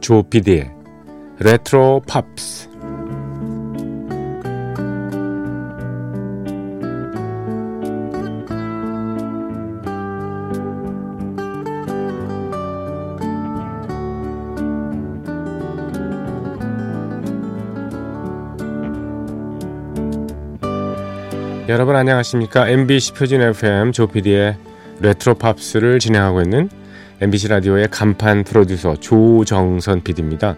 조피디의 레트로 팝스 여러분 안녕하십니까? MBC 표준 FM 조피디의 레트로 팝스를 진행하고 있는 MBC 라디오의 간판 프로듀서 조정선 PD입니다.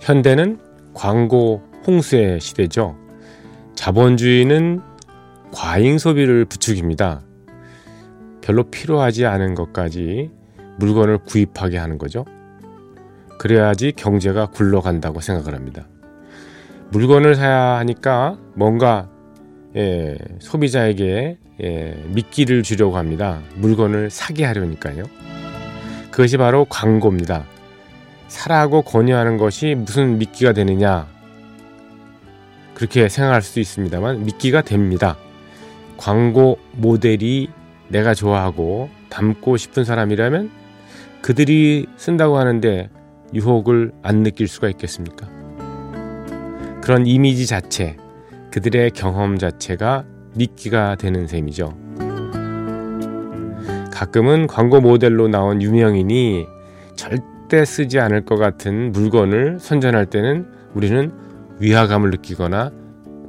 현대는 광고 홍수의 시대죠. 자본주의는 과잉 소비를 부추깁니다. 별로 필요하지 않은 것까지 물건을 구입하게 하는 거죠. 그래야지 경제가 굴러간다고 생각을 합니다. 물건을 사야 하니까 뭔가 예, 소비자에게 예, 미끼를 주려고 합니다. 물건을 사게 하려니까요. 그것이 바로 광고입니다. 사라고 권유하는 것이 무슨 미끼가 되느냐 그렇게 생각할 수도 있습니다만 미끼가 됩니다. 광고 모델이 내가 좋아하고 닮고 싶은 사람이라면 그들이 쓴다고 하는데 유혹을 안 느낄 수가 있겠습니까? 그런 이미지 자체, 그들의 경험 자체가 미끼가 되는 셈이죠. 가끔은 광고 모델로 나온 유명인이 절대 쓰지 않을 것 같은 물건을 선전할 때는 우리는 위화감을 느끼거나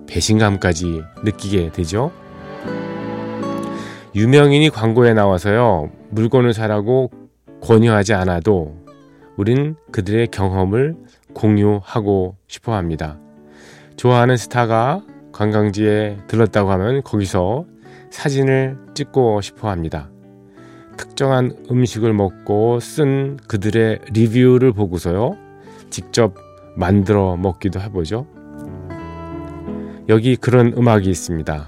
배신감까지 느끼게 되죠. 유명인이 광고에 나와서요, 물건을 사라고 권유하지 않아도 우린 그들의 경험을 공유하고 싶어 합니다. 좋아하는 스타가 관광지에 들렀다고 하면 거기서 사진을 찍고 싶어 합니다. 특정한 음식을 먹고 쓴 그들의 리뷰를 보고서요, 직접 만들어 먹기도 해보죠. 여기 그런 음악이 있습니다.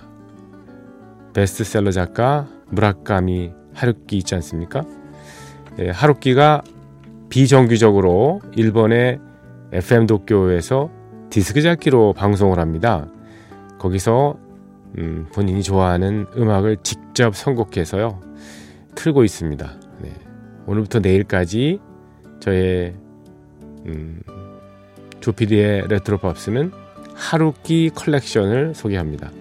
베스트셀러 작가 무라카미 하루키 있지 않습니까? 예, 하루키가 비정규적으로 일본의 FM 도쿄에서 디스크 잡기로 방송을 합니다. 거기서 음, 본인이 좋아하는 음악을 직접 선곡해서요 틀고 있습니다. 네. 오늘부터 내일까지 저의 음, 조피디의 레트로 팝스는 하루키 컬렉션을 소개합니다.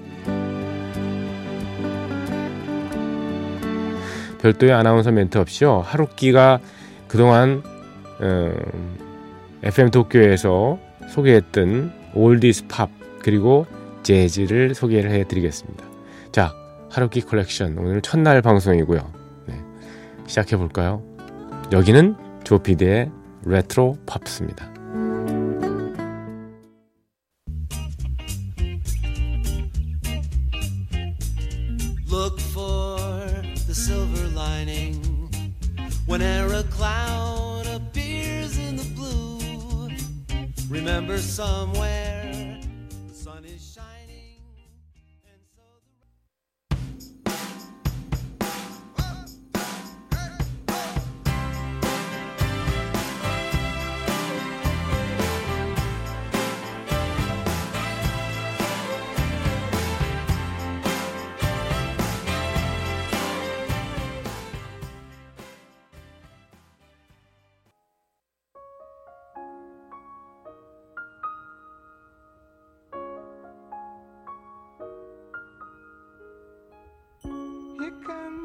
별도의 아나운서 멘트 없이요. 하루키가 그동안 어, FM 도쿄에서 소개했던 oldies 팝 그리고 재즈를 소개를 해드리겠습니다. 자, 하루키 컬렉션 오늘 첫날 방송이고요. 네, 시작해 볼까요? 여기는 조피디의 레트로 팝스입니다. Cloud remember somewhere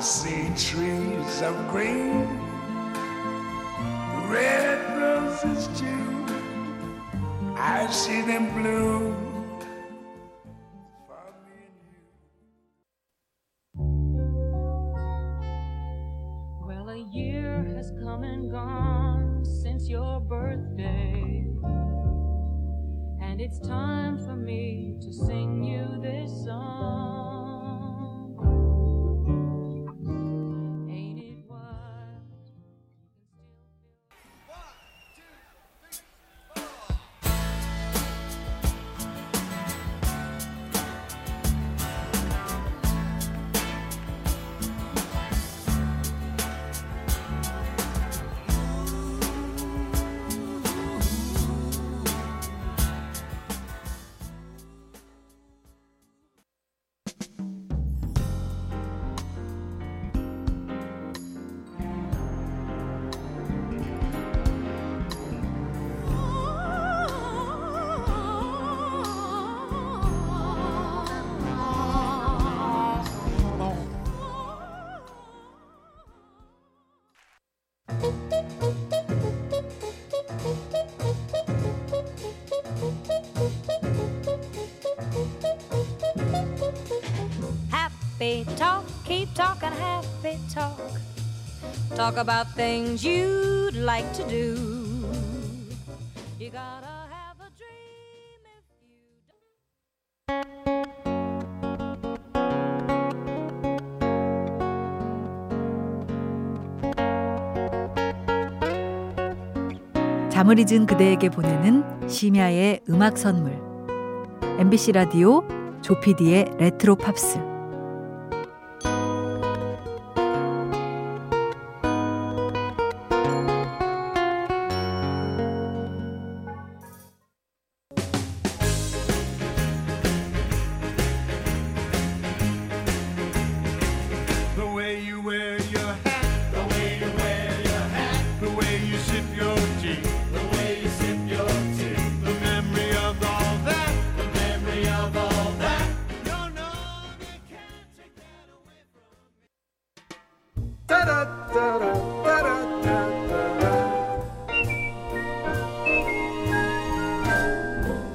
I see trees of green, red roses too. I see them you. Well, a year has come and gone since your birthday. And it's time for me to sing you this song. Happy talk, keep talking happy talk. Talk about things you'd like to do. You gotta have a dream if you don't. 잠을 잊은 그대에게 보내는 심야의 음악 선물. MBC 라디오 조피디의 레트로 팝스.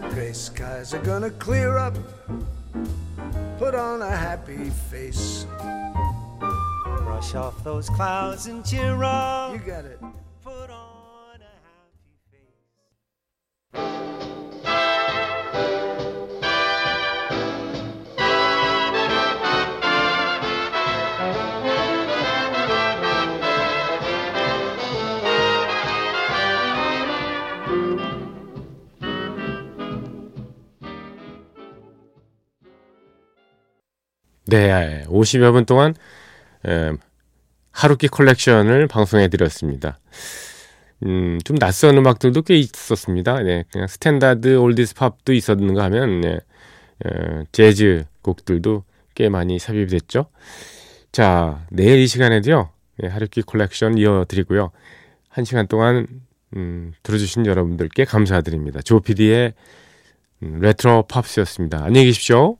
Gray skies are gonna clear up. Put on a happy face. Brush off those clouds and cheer up. You got it. 네, 50여 분 동안 에, 하루키 컬렉션을 방송해 드렸습니다. 음, 좀 낯선 음악들도 꽤 있었습니다. 네, 그냥 standard oldies 팝도 있었는가 하면 네, 에, 재즈 곡들도 꽤 많이 삽입이 됐죠. 자, 내일 이 시간에도요. 네, 하루키 컬렉션 이어드리고요. 한 시간 동안 음, 들어주신 여러분들께 감사드립니다. 조피디의 음, 레트로 팝스였습니다. 안녕히 계십시오.